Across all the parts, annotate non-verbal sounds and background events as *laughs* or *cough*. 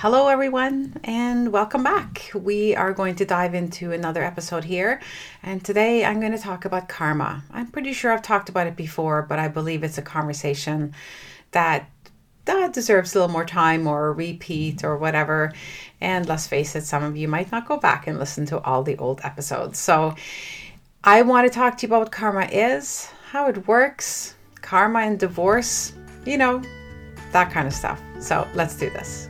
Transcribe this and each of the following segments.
Hello, everyone, and welcome back. We are going to dive into another episode here, and today I'm going to talk about karma. I'm pretty sure I've talked about it before, but I believe it's a conversation that that deserves a little more time or repeat or whatever. And let's face it, some of you might not go back and listen to all the old episodes. So I want to talk to you about what karma is, how it works, karma and divorce, you know, that kind of stuff. So let's do this.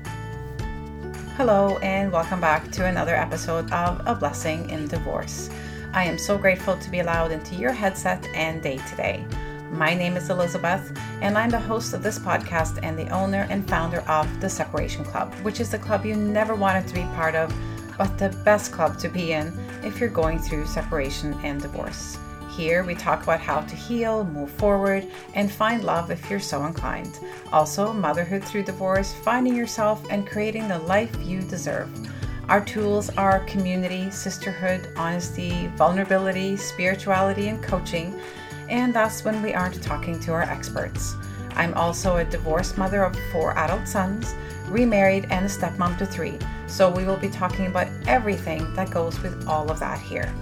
Hello, and welcome back to another episode of A Blessing in Divorce. I am so grateful to be allowed into your headset and day today. My name is Elizabeth, and I'm the host of this podcast and the owner and founder of The Separation Club, which is the club you never wanted to be part of, but the best club to be in if you're going through separation and divorce. Here, we talk about how to heal, move forward, and find love if you're so inclined. Also, motherhood through divorce, finding yourself, and creating the life you deserve. Our tools are community, sisterhood, honesty, vulnerability, spirituality, and coaching. And that's when we aren't talking to our experts. I'm also a divorced mother of four adult sons, remarried, and a stepmom to three. So we will be talking about everything that goes with all of that here.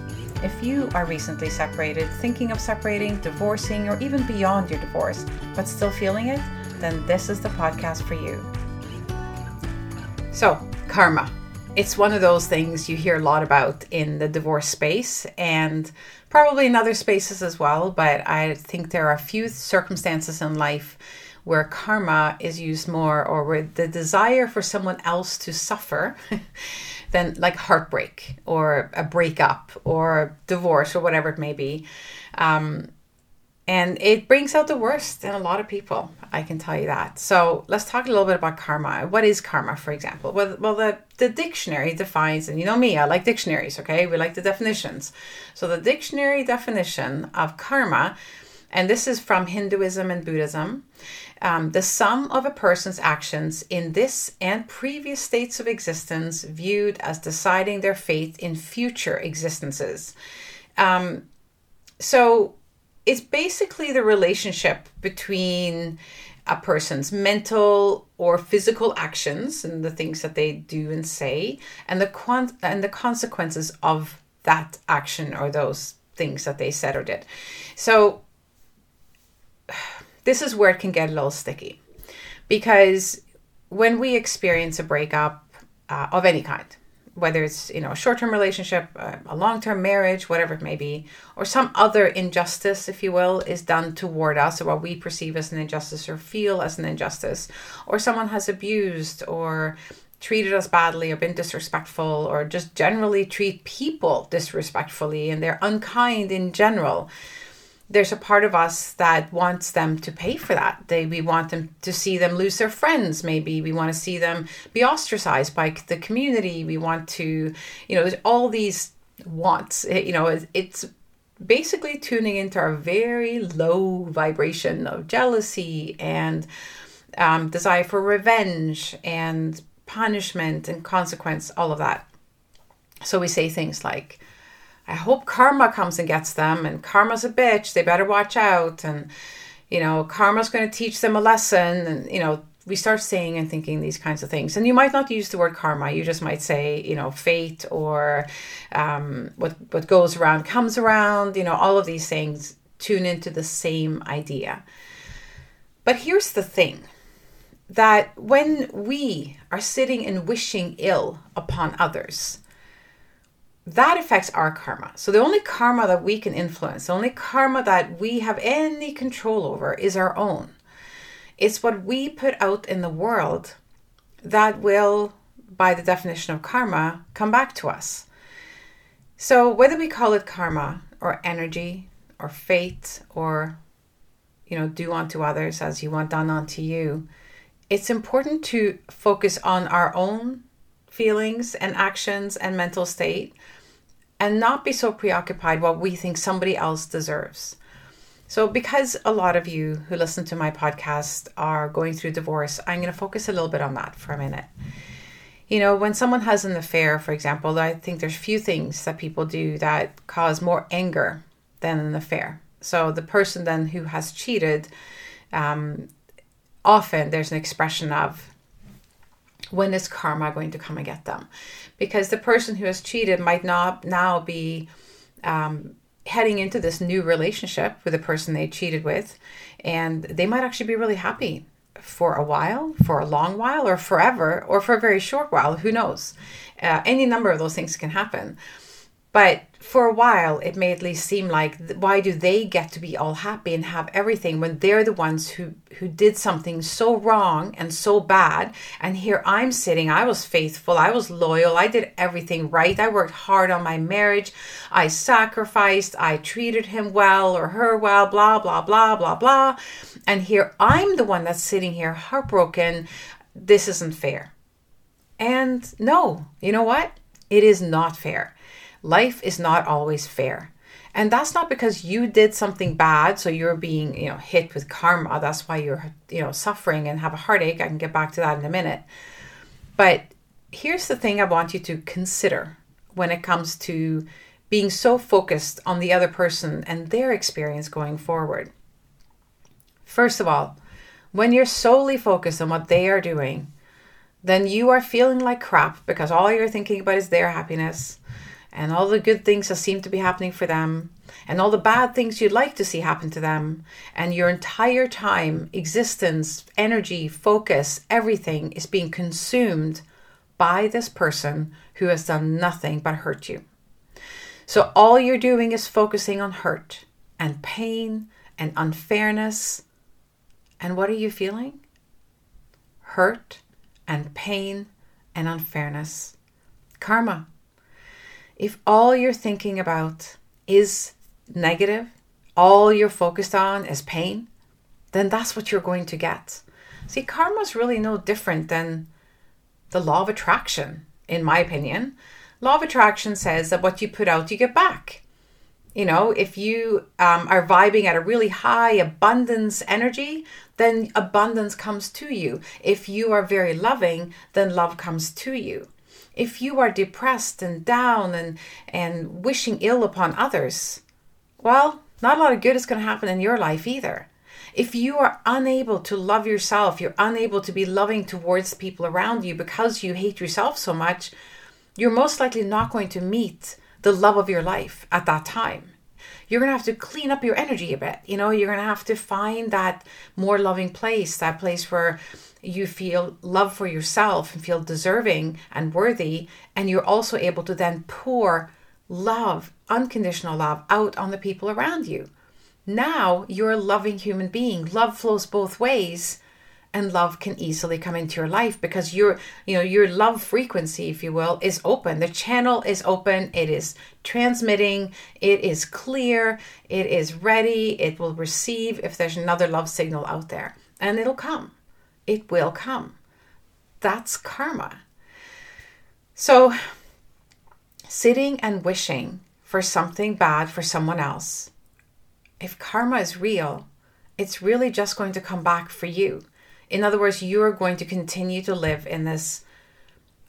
If you are recently separated, thinking of separating, divorcing, or even beyond your divorce, but still feeling it, then this is the podcast for you. So, karma. It's one of those things you hear a lot about in the divorce space and probably in other spaces as well. But I think there are a few circumstances in life where karma is used more or where the desire for someone else to suffer *laughs* than like heartbreak or a breakup or divorce or whatever it may be. Um, and it brings out the worst in a lot of people, I can tell you that. So let's talk a little bit about karma. What is karma, for example? Well, well the, the dictionary defines, and you know me, I like dictionaries, okay? We like the definitions. So the dictionary definition of karma, and this is from Hinduism and Buddhism, um, the sum of a person's actions in this and previous states of existence viewed as deciding their fate in future existences. Um, so it's basically the relationship between a person's mental or physical actions and the things that they do and say and the con- and the consequences of that action or those things that they said or did. So this is where it can get a little sticky. Because when we experience a breakup uh, of any kind whether it's you know a short-term relationship a long-term marriage whatever it may be or some other injustice if you will is done toward us or what we perceive as an injustice or feel as an injustice or someone has abused or treated us badly or been disrespectful or just generally treat people disrespectfully and they're unkind in general there's a part of us that wants them to pay for that. They we want them to see them lose their friends. Maybe we want to see them be ostracized by the community. We want to, you know, there's all these wants. You know, it's basically tuning into our very low vibration of jealousy and um, desire for revenge and punishment and consequence. All of that. So we say things like I hope karma comes and gets them, and karma's a bitch. They better watch out. And, you know, karma's going to teach them a lesson. And, you know, we start saying and thinking these kinds of things. And you might not use the word karma. You just might say, you know, fate or um, what, what goes around comes around. You know, all of these things tune into the same idea. But here's the thing that when we are sitting and wishing ill upon others, that affects our karma. So the only karma that we can influence, the only karma that we have any control over is our own. It's what we put out in the world that will, by the definition of karma, come back to us. So whether we call it karma or energy or fate or you know, do unto others as you want done unto you, it's important to focus on our own feelings and actions and mental state and not be so preoccupied what we think somebody else deserves. So, because a lot of you who listen to my podcast are going through divorce, I'm going to focus a little bit on that for a minute. You know, when someone has an affair, for example, I think there's few things that people do that cause more anger than an affair. So, the person then who has cheated, um, often there's an expression of when is karma going to come and get them? Because the person who has cheated might not now be um, heading into this new relationship with the person they cheated with, and they might actually be really happy for a while, for a long while, or forever, or for a very short while. Who knows? Uh, any number of those things can happen. But for a while, it may at least seem like why do they get to be all happy and have everything when they're the ones who who did something so wrong and so bad? And here I'm sitting. I was faithful. I was loyal. I did everything right. I worked hard on my marriage. I sacrificed. I treated him well or her well. Blah blah blah blah blah. And here I'm the one that's sitting here heartbroken. This isn't fair. And no, you know what? It is not fair life is not always fair. And that's not because you did something bad, so you're being, you know, hit with karma. That's why you're, you know, suffering and have a heartache. I can get back to that in a minute. But here's the thing I want you to consider when it comes to being so focused on the other person and their experience going forward. First of all, when you're solely focused on what they are doing, then you are feeling like crap because all you're thinking about is their happiness and all the good things that seem to be happening for them and all the bad things you'd like to see happen to them and your entire time existence energy focus everything is being consumed by this person who has done nothing but hurt you. So all you're doing is focusing on hurt and pain and unfairness. And what are you feeling? Hurt and pain and unfairness. Karma if all you're thinking about is negative, all you're focused on is pain, then that's what you're going to get. See, karma is really no different than the law of attraction, in my opinion. Law of attraction says that what you put out, you get back. You know, if you um, are vibing at a really high abundance energy, then abundance comes to you. If you are very loving, then love comes to you if you are depressed and down and, and wishing ill upon others, well, not a lot of good is going to happen in your life either. If you are unable to love yourself, you're unable to be loving towards people around you because you hate yourself so much, you're most likely not going to meet the love of your life at that time. You're going to have to clean up your energy a bit. You know, you're going to have to find that more loving place, that place where you feel love for yourself and feel deserving and worthy. And you're also able to then pour love, unconditional love, out on the people around you. Now you're a loving human being. Love flows both ways and love can easily come into your life because your you know your love frequency if you will is open the channel is open it is transmitting it is clear it is ready it will receive if there's another love signal out there and it'll come it will come. That's karma. So, sitting and wishing for something bad for someone else, if karma is real, it's really just going to come back for you. In other words, you're going to continue to live in this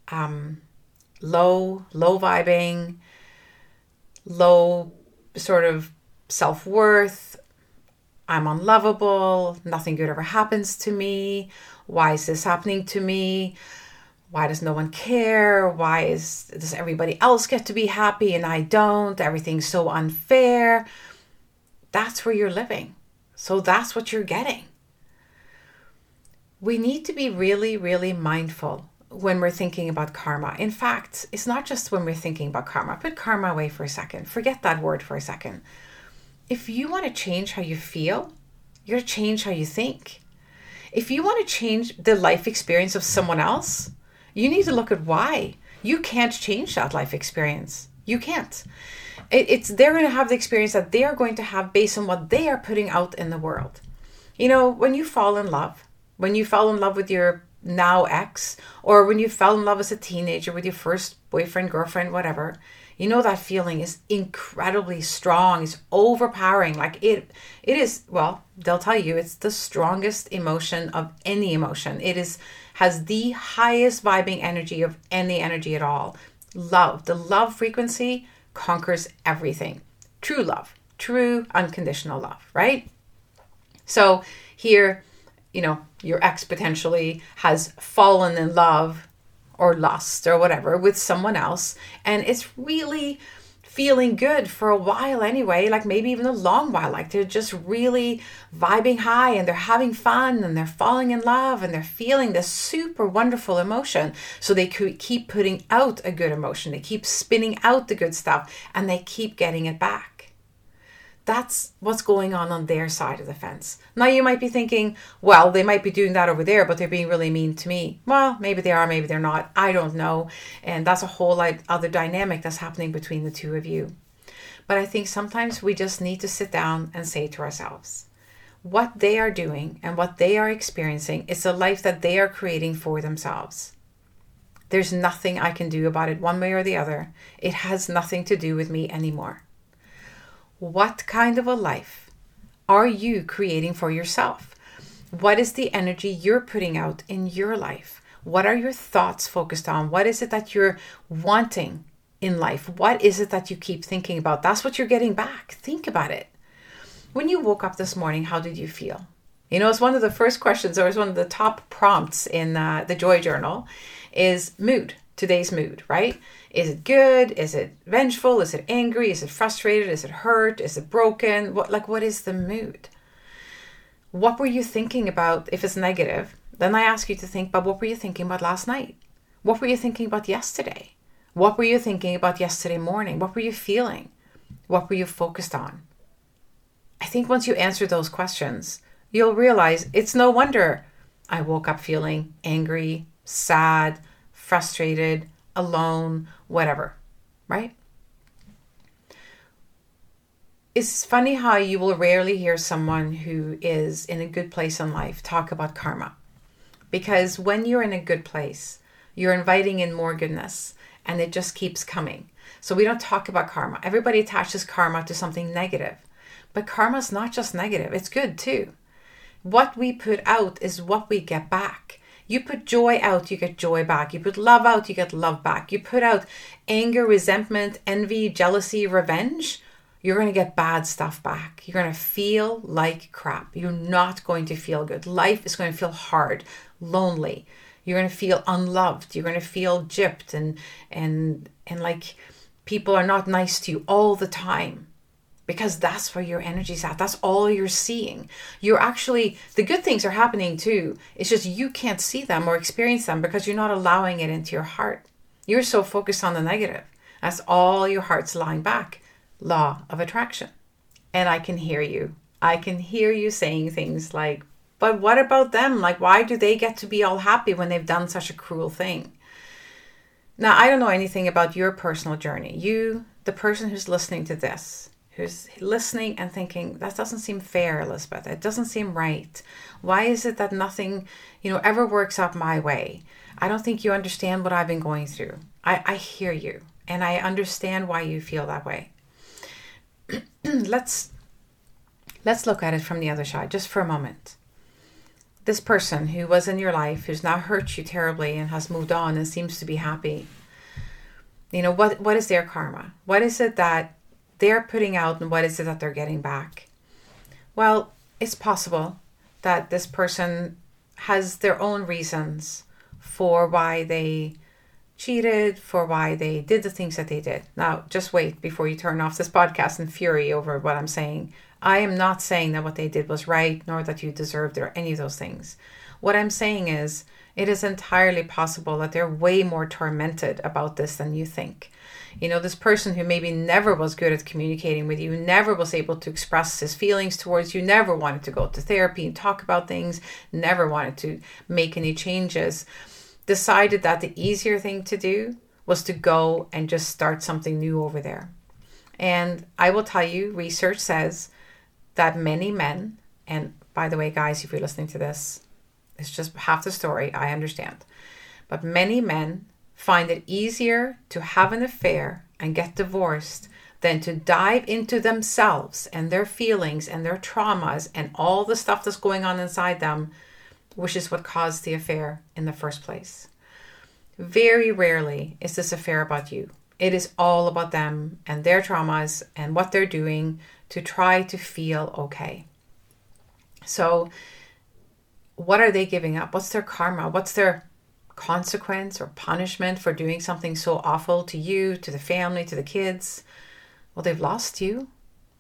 um, low, low vibing, low sort of self worth, I'm unlovable, nothing good ever happens to me. Why is this happening to me? Why does no one care? Why is does everybody else get to be happy and I don't? Everything's so unfair. That's where you're living. So that's what you're getting. We need to be really, really mindful when we're thinking about karma. In fact, it's not just when we're thinking about karma. Put karma away for a second. Forget that word for a second if you want to change how you feel, you got to change how you think. If you want to change the life experience of someone else, you need to look at why. You can't change that life experience. You can't. it's they're going to have the experience that they are going to have based on what they are putting out in the world. You know, when you fall in love, when you fall in love with your now ex, or when you fell in love as a teenager with your first boyfriend, girlfriend, whatever, you know that feeling is incredibly strong it's overpowering like it it is well they'll tell you it's the strongest emotion of any emotion. It is has the highest vibing energy of any energy at all. Love the love frequency conquers everything. True love true unconditional love right? So here you know your ex potentially has fallen in love or lust or whatever with someone else. And it's really feeling good for a while anyway, like maybe even a long while. Like they're just really vibing high and they're having fun and they're falling in love and they're feeling this super wonderful emotion. So they could keep putting out a good emotion, they keep spinning out the good stuff and they keep getting it back. That's what's going on on their side of the fence. Now you might be thinking, well, they might be doing that over there, but they're being really mean to me. Well, maybe they are, maybe they're not. I don't know. And that's a whole other dynamic that's happening between the two of you. But I think sometimes we just need to sit down and say to ourselves, what they are doing and what they are experiencing is a life that they are creating for themselves. There's nothing I can do about it one way or the other. It has nothing to do with me anymore. What kind of a life are you creating for yourself? What is the energy you're putting out in your life? What are your thoughts focused on? What is it that you're wanting in life? What is it that you keep thinking about? That's what you're getting back. Think about it. When you woke up this morning, how did you feel? You know, it's one of the first questions, or it's one of the top prompts in uh, the Joy Journal is mood, today's mood, right? Is it good? Is it vengeful? Is it angry? Is it frustrated? Is it hurt? Is it broken? What like what is the mood? What were you thinking about if it's negative? Then I ask you to think about what were you thinking about last night? What were you thinking about yesterday? What were you thinking about yesterday morning? What were you feeling? What were you focused on? I think once you answer those questions, you'll realize it's no wonder I woke up feeling angry, sad, frustrated, alone, whatever, right? It's funny how you will rarely hear someone who is in a good place in life talk about karma. Because when you're in a good place, you're inviting in more goodness and it just keeps coming. So we don't talk about karma. Everybody attaches karma to something negative. But karma is not just negative, it's good too. What we put out is what we get back. You put joy out, you get joy back. You put love out, you get love back. You put out anger, resentment, envy, jealousy, revenge, you're going to get bad stuff back. You're going to feel like crap. You're not going to feel good. Life is going to feel hard, lonely. You're going to feel unloved. You're going to feel gypped and and and like people are not nice to you all the time because that's where your energy's at. That's all you're seeing. You're actually, the good things are happening too. It's just you can't see them or experience them because you're not allowing it into your heart. You're so focused on the negative. That's all your heart's lying back. Law of attraction. And I can hear you. I can hear you saying things like, but what about them? Like, why do they get to be all happy when they've done such a cruel thing? Now, I don't know anything about your personal journey. You, the person who's listening to this, who's listening and thinking, that doesn't seem fair, Elizabeth. It doesn't seem right. Why is it that nothing, you know, ever works out my way? I don't think you understand what I've been going through. I, I hear you and I understand why you feel that way. *clears throat* let's let's look at it from the other side just for a moment. This person who was in your life, who's now hurt you terribly and has moved on and seems to be happy. You know, what what is their karma? What is it that they're putting out and what is it that they're getting back? Well, it's possible that this person has their own reasons for why they cheated, for why they did the things that they did. Now, just wait before you turn off this podcast in fury over what I'm saying. I am not saying that what they did was right, nor that you deserved or any of those things. What I'm saying is, it is entirely possible that they're way more tormented about this than you think. You know, this person who maybe never was good at communicating with you, never was able to express his feelings towards you, never wanted to go to therapy and talk about things, never wanted to make any changes, decided that the easier thing to do was to go and just start something new over there. And I will tell you, research says that many men, and by the way, guys, if you're listening to this, it's just half the story, I understand. But many men find it easier to have an affair and get divorced than to dive into themselves and their feelings and their traumas and all the stuff that's going on inside them, which is what caused the affair in the first place. Very rarely is this affair about you. It is all about them and their traumas and what they're doing to try to feel okay. So, what are they giving up? What's their karma? What's their consequence or punishment for doing something so awful to you, to the family, to the kids, well, they've lost you.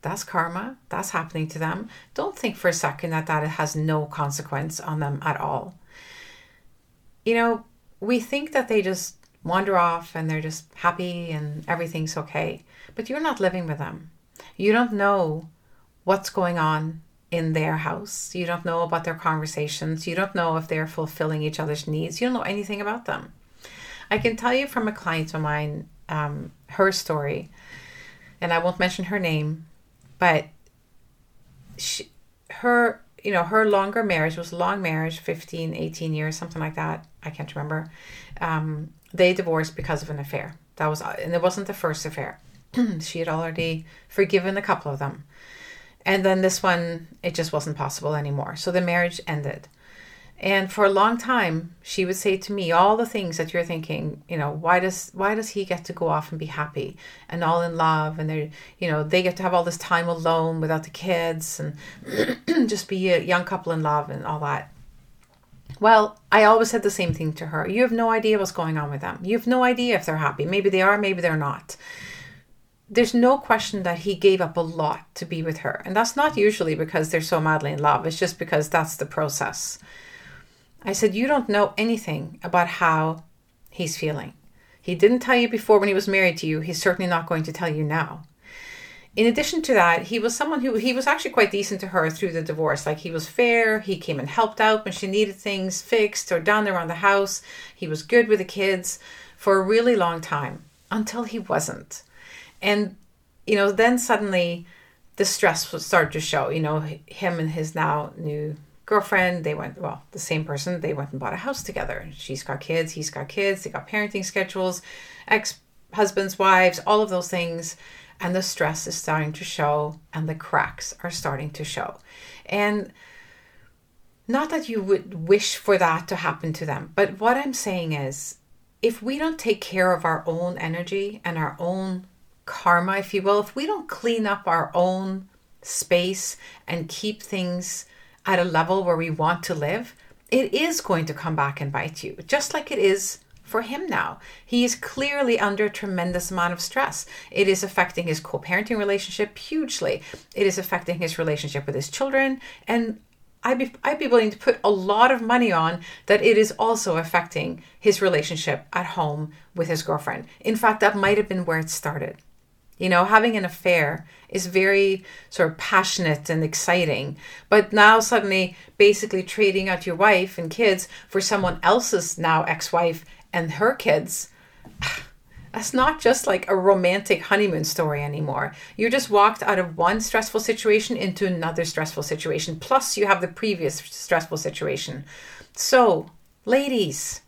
That's karma. That's happening to them. Don't think for a second that that has no consequence on them at all. You know, we think that they just wander off and they're just happy and everything's okay, but you're not living with them. You don't know what's going on in their house. You don't know about their conversations. You don't know if they're fulfilling each other's needs. You don't know anything about them. I can tell you from a client of mine um, her story, and I won't mention her name, but she, her, you know, her longer marriage was a long marriage, 15, 18 years, something like that. I can't remember. Um, they divorced because of an affair. That was, and it wasn't the first affair. *clears throat* she had already forgiven a couple of them. And then this one, it just wasn't possible anymore. So the marriage ended. And for a long time, she would say to me all the things that you're thinking, you know, why does why does he get to go off and be happy and all in love and they you know, they get to have all this time alone without the kids and *clears throat* just be a young couple in love and all that. Well, I always said the same thing to her. You have no idea what's going on with them. You have no idea if they're happy. Maybe they are, maybe they're not there's no question that he gave up a lot to be with her. And that's not usually because they're so madly in love, it's just because that's the process. I said, You don't know anything about how he's feeling. He didn't tell you before when he was married to you. He's certainly not going to tell you now. In addition to that, he was someone who he was actually quite decent to her through the divorce. Like he was fair, he came and helped out when she needed things fixed or done around the house. He was good with the kids for a really long time until he wasn't and you know then suddenly the stress would start to show you know him and his now new girlfriend they went well the same person they went and bought a house together. She's got kids he's got kids they got parenting schedules ex husbands wives all of those things. And the stress is starting to show and the cracks are starting to show. And not that you would wish for that to happen to them but what i'm saying is if we don't take care of our own energy and our own karma, if you will, if we don't clean up our own space and keep things at a level where we want to live, it is going to come back and bite you, just like it is for him now. He is clearly under a tremendous amount of stress. It is affecting his co parenting relationship hugely, it is affecting his relationship with his children. And I'd be, I'd be willing to put a lot of money on that it is also affecting his relationship at home with his girlfriend. In fact, that might have been where it started. You know, having an affair is very sort of passionate and exciting. But now suddenly, basically trading out your wife and kids for someone else's now ex wife and her kids. *sighs* That's not just like a romantic honeymoon story anymore. You just walked out of one stressful situation into another stressful situation. Plus, you have the previous stressful situation. So, ladies,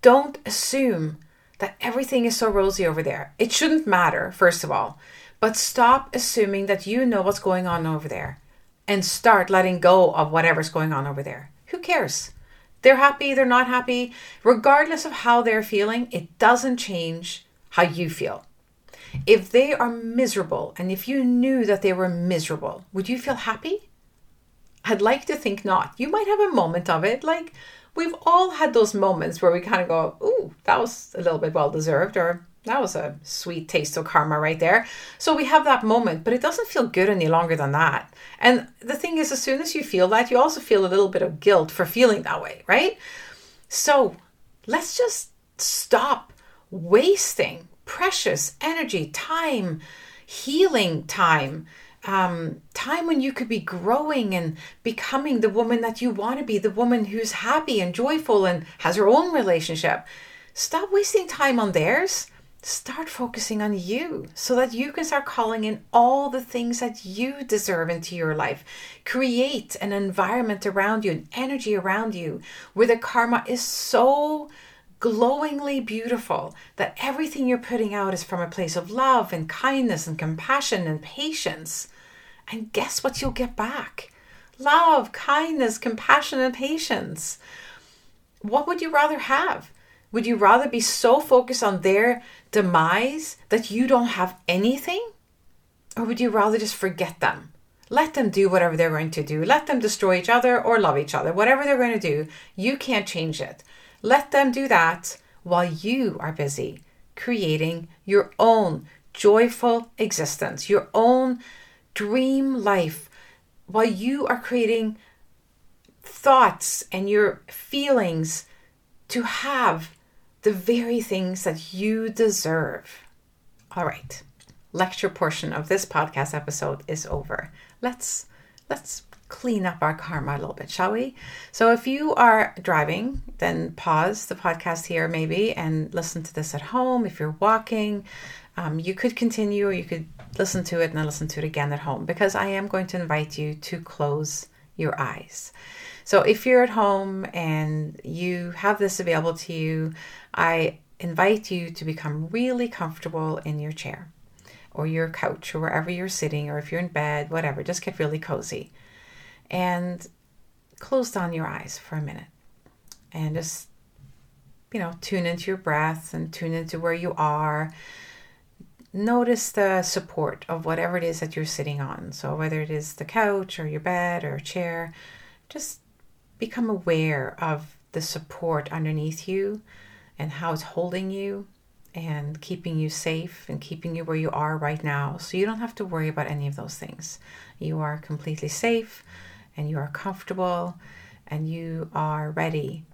don't assume that everything is so rosy over there. It shouldn't matter, first of all. But stop assuming that you know what's going on over there and start letting go of whatever's going on over there. Who cares? They're happy, they're not happy. Regardless of how they're feeling, it doesn't change how you feel. If they are miserable and if you knew that they were miserable, would you feel happy? I'd like to think not. You might have a moment of it, like, we've all had those moments where we kind of go, ooh, that was a little bit well deserved, or that was a sweet taste of karma right there. So we have that moment, but it doesn't feel good any longer than that. And the thing is, as soon as you feel that, you also feel a little bit of guilt for feeling that way, right? So let's just stop wasting precious energy, time, healing time um, time when you could be growing and becoming the woman that you want to be, the woman who's happy and joyful and has her own relationship. Stop wasting time on theirs. Start focusing on you so that you can start calling in all the things that you deserve into your life. Create an environment around you, an energy around you where the karma is so glowingly beautiful, that everything you're putting out is from a place of love and kindness and compassion and patience. And guess what you'll get back? Love, kindness, compassion, and patience. What would you rather have? Would you rather be so focused on their demise that you don't have anything? Or would you rather just forget them? Let them do whatever they're going to do. Let them destroy each other or love each other. Whatever they're going to do, you can't change it. Let them do that while you are busy creating your own joyful existence, your own dream life, while you are creating thoughts and your feelings to have the very things that you deserve. All right. Lecture portion of this podcast episode is over. Let's let's clean up our karma a little bit, shall we? So if you are driving, then pause the podcast here maybe and listen to this at home. If you're walking, um, you could continue or you could listen to it and listen to it again at home because I am going to invite you to close your eyes. So if you're at home and you have this available to you, I invite you to become really comfortable in your chair or your couch or wherever you're sitting, or if you're in bed, whatever, just get really cozy and close down your eyes for a minute and just, you know, tune into your breath and tune into where you are. Notice the support of whatever it is that you're sitting on. So, whether it is the couch or your bed or chair, just become aware of the support underneath you and how it's holding you and keeping you safe and keeping you where you are right now. So you don't have to worry about any of those things. You are completely safe and you are comfortable and you are ready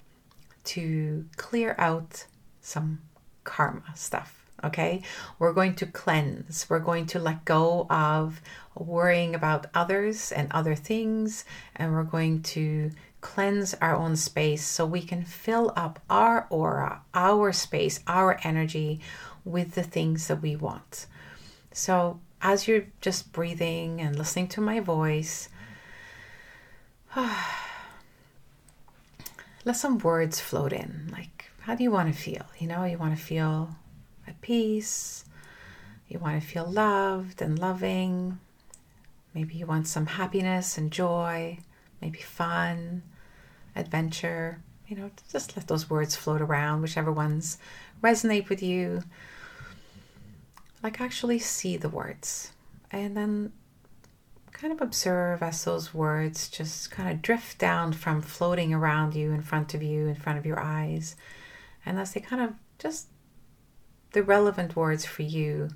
to clear out some karma stuff. Okay, we're going to cleanse, we're going to let go of worrying about others and other things, and we're going to cleanse our own space so we can fill up our aura, our space, our energy with the things that we want. So, as you're just breathing and listening to my voice, *sighs* let some words float in. Like, how do you want to feel? You know, you want to feel at peace, you want to feel loved and loving. Maybe you want some happiness and joy, maybe fun adventure. You know, just let those words float around, whichever ones resonate with you. Like, actually see the words and then kind of observe as those words just kind of drift down from floating around you, in front of you, in front of your eyes. And as they kind of just, the relevant words for you,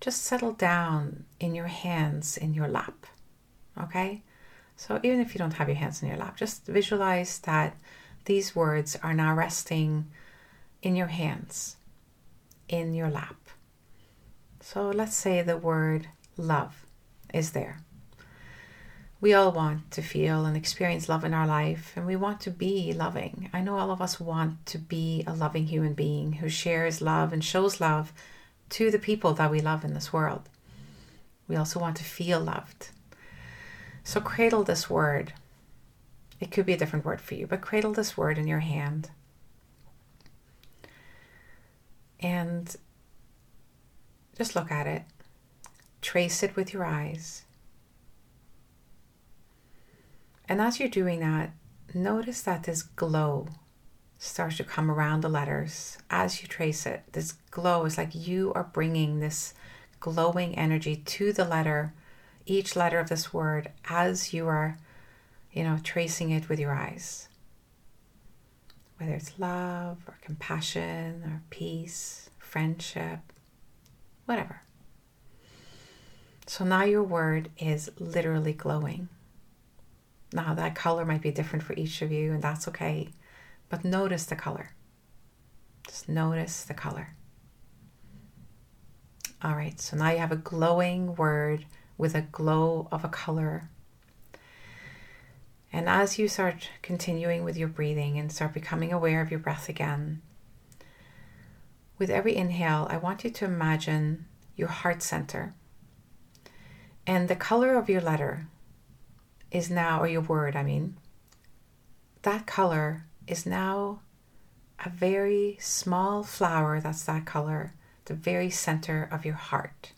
just settle down in your hands, in your lap. Okay? So even if you don't have your hands in your lap, just visualize that these words are now resting in your hands, in your lap. So let's say the word love is there. We all want to feel and experience love in our life, and we want to be loving. I know all of us want to be a loving human being who shares love and shows love to the people that we love in this world. We also want to feel loved. So cradle this word. It could be a different word for you, but cradle this word in your hand. And just look at it. Trace it with your eyes. And as you're doing that, notice that this glow starts to come around the letters as you trace it. This glow is like you are bringing this glowing energy to the letter each letter of this word as you are, you know, tracing it with your eyes. Whether it's love or compassion or peace, friendship, whatever. So now your word is literally glowing. Now, that color might be different for each of you, and that's okay. But notice the color. Just notice the color. All right, so now you have a glowing word with a glow of a color. And as you start continuing with your breathing and start becoming aware of your breath again, with every inhale, I want you to imagine your heart center. And the color of your letter is now, or your word, I mean, that color is now a very small flower that's that color, the very center of your heart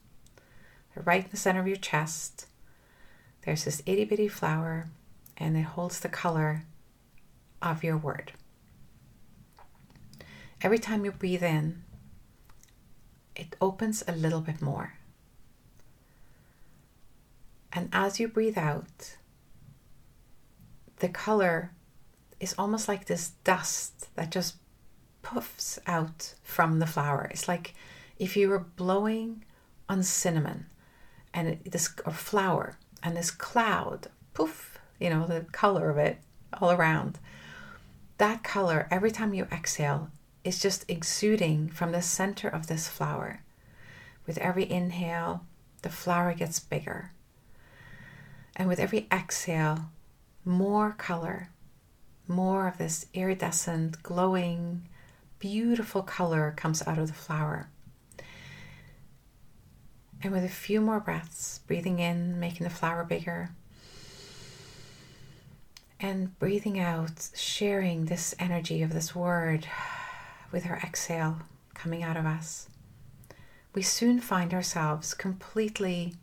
right in the center of your chest, there's this itty bitty flower, and it holds the color of your word. Every time you breathe in, it opens a little bit more. And as you breathe out, the color is almost like this dust that just puffs out from the flower. It's like if you were blowing on cinnamon and this or flour and this cloud, poof, you know, the color of it all around. That color, every time you exhale, is just exuding from the center of this flower. With every inhale, the flower gets bigger. And with every exhale, more color, more of this iridescent, glowing, beautiful color comes out of the flower. And with a few more breaths, breathing in, making the flower bigger, and breathing out, sharing this energy of this word with our exhale coming out of us, we soon find ourselves completely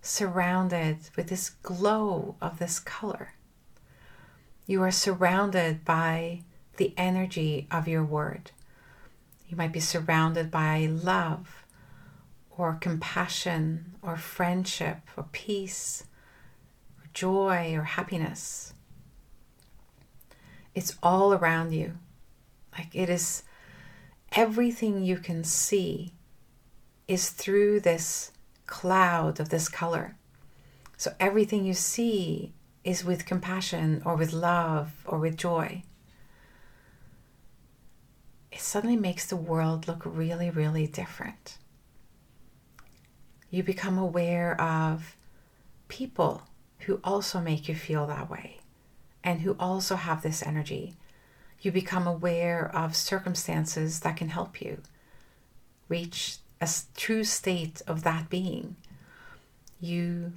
surrounded with this glow of this color. You are surrounded by the energy of your word. You might be surrounded by love or compassion or friendship or peace or joy or happiness. It's all around you. Like it is everything you can see is through this cloud of this color. So everything you see is with compassion or with love or with joy. It suddenly makes the world look really, really different. You become aware of people who also make you feel that way and who also have this energy. You become aware of circumstances that can help you reach a true state of that being. You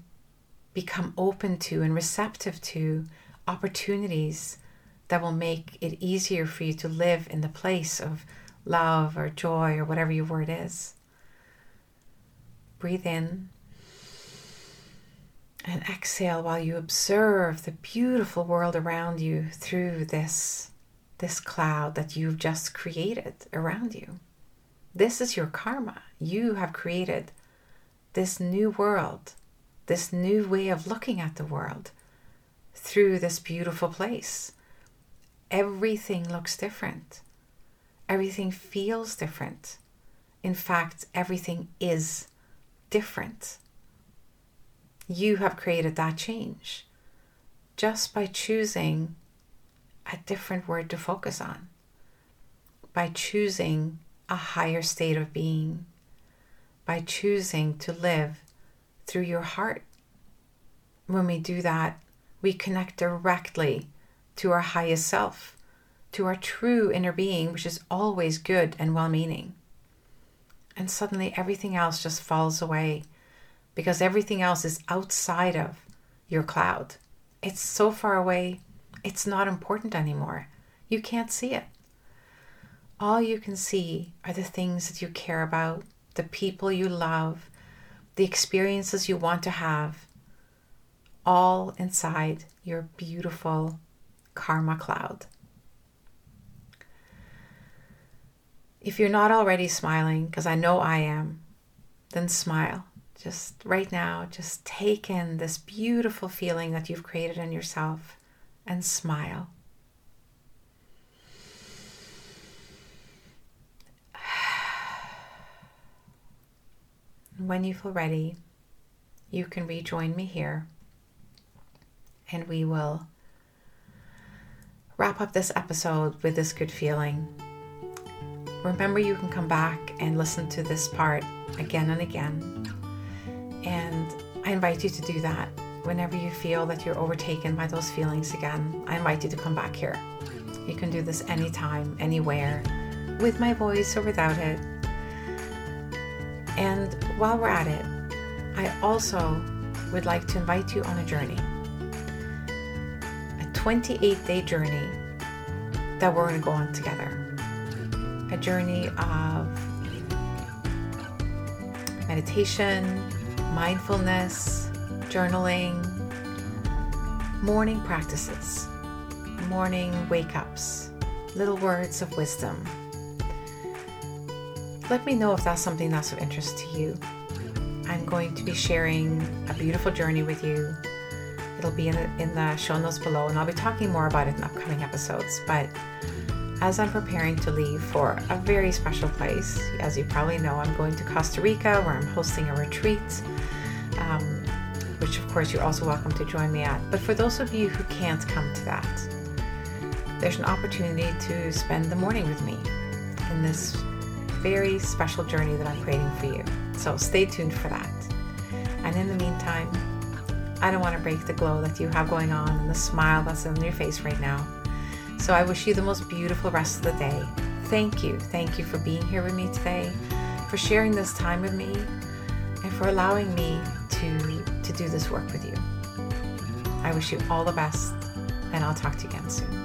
become open to and receptive to opportunities that will make it easier for you to live in the place of love or joy or whatever your word is. Breathe in and exhale while you observe the beautiful world around you through this this cloud that you've just created around you. This is your karma. You have created this new world this new way of looking at the world through this beautiful place. Everything looks different. Everything feels different. In fact, everything is different. You have created that change just by choosing a different word to focus on, by choosing a higher state of being, by choosing to live through your heart. When we do that, we connect directly to our highest self, to our true inner being, which is always good and well meaning. And suddenly everything else just falls away because everything else is outside of your cloud. It's so far away, it's not important anymore. You can't see it. All you can see are the things that you care about, the people you love, the experiences you want to have, all inside your beautiful karma cloud. If you're not already smiling, because I know I am, then smile. Just right now, just take in this beautiful feeling that you've created in yourself and smile. When you feel ready, you can rejoin me here and we will wrap up this episode with this good feeling. Remember, you can come back and listen to this part again and again. And I invite you to do that whenever you feel that you're overtaken by those feelings again. I invite you to come back here. You can do this anytime, anywhere, with my voice or without it. And while we're at it, I also would like to invite you on a journey a 28 day journey that we're going to go on together. A journey of meditation, mindfulness, journaling, morning practices, morning wake ups, little words of wisdom let me know if that's something that's of interest to you. I'm going to be sharing a beautiful journey with you. It'll be in the, in the show notes below, and I'll be talking more about it in upcoming episodes. But as I'm preparing to leave for a very special place, as you probably know, I'm going to Costa Rica where I'm hosting a retreat, um, which of course you're also welcome to join me at. But for those of you who can't come to that, there's an opportunity to spend the morning with me in this very special journey that I'm creating for you. So stay tuned for that. And in the meantime, I don't want to break the glow that you have going on and the smile that's on your face right now. So I wish you the most beautiful rest of the day. Thank you. Thank you for being here with me today, for sharing this time with me, and for allowing me to, to do this work with you. I wish you all the best, and I'll talk to you again soon.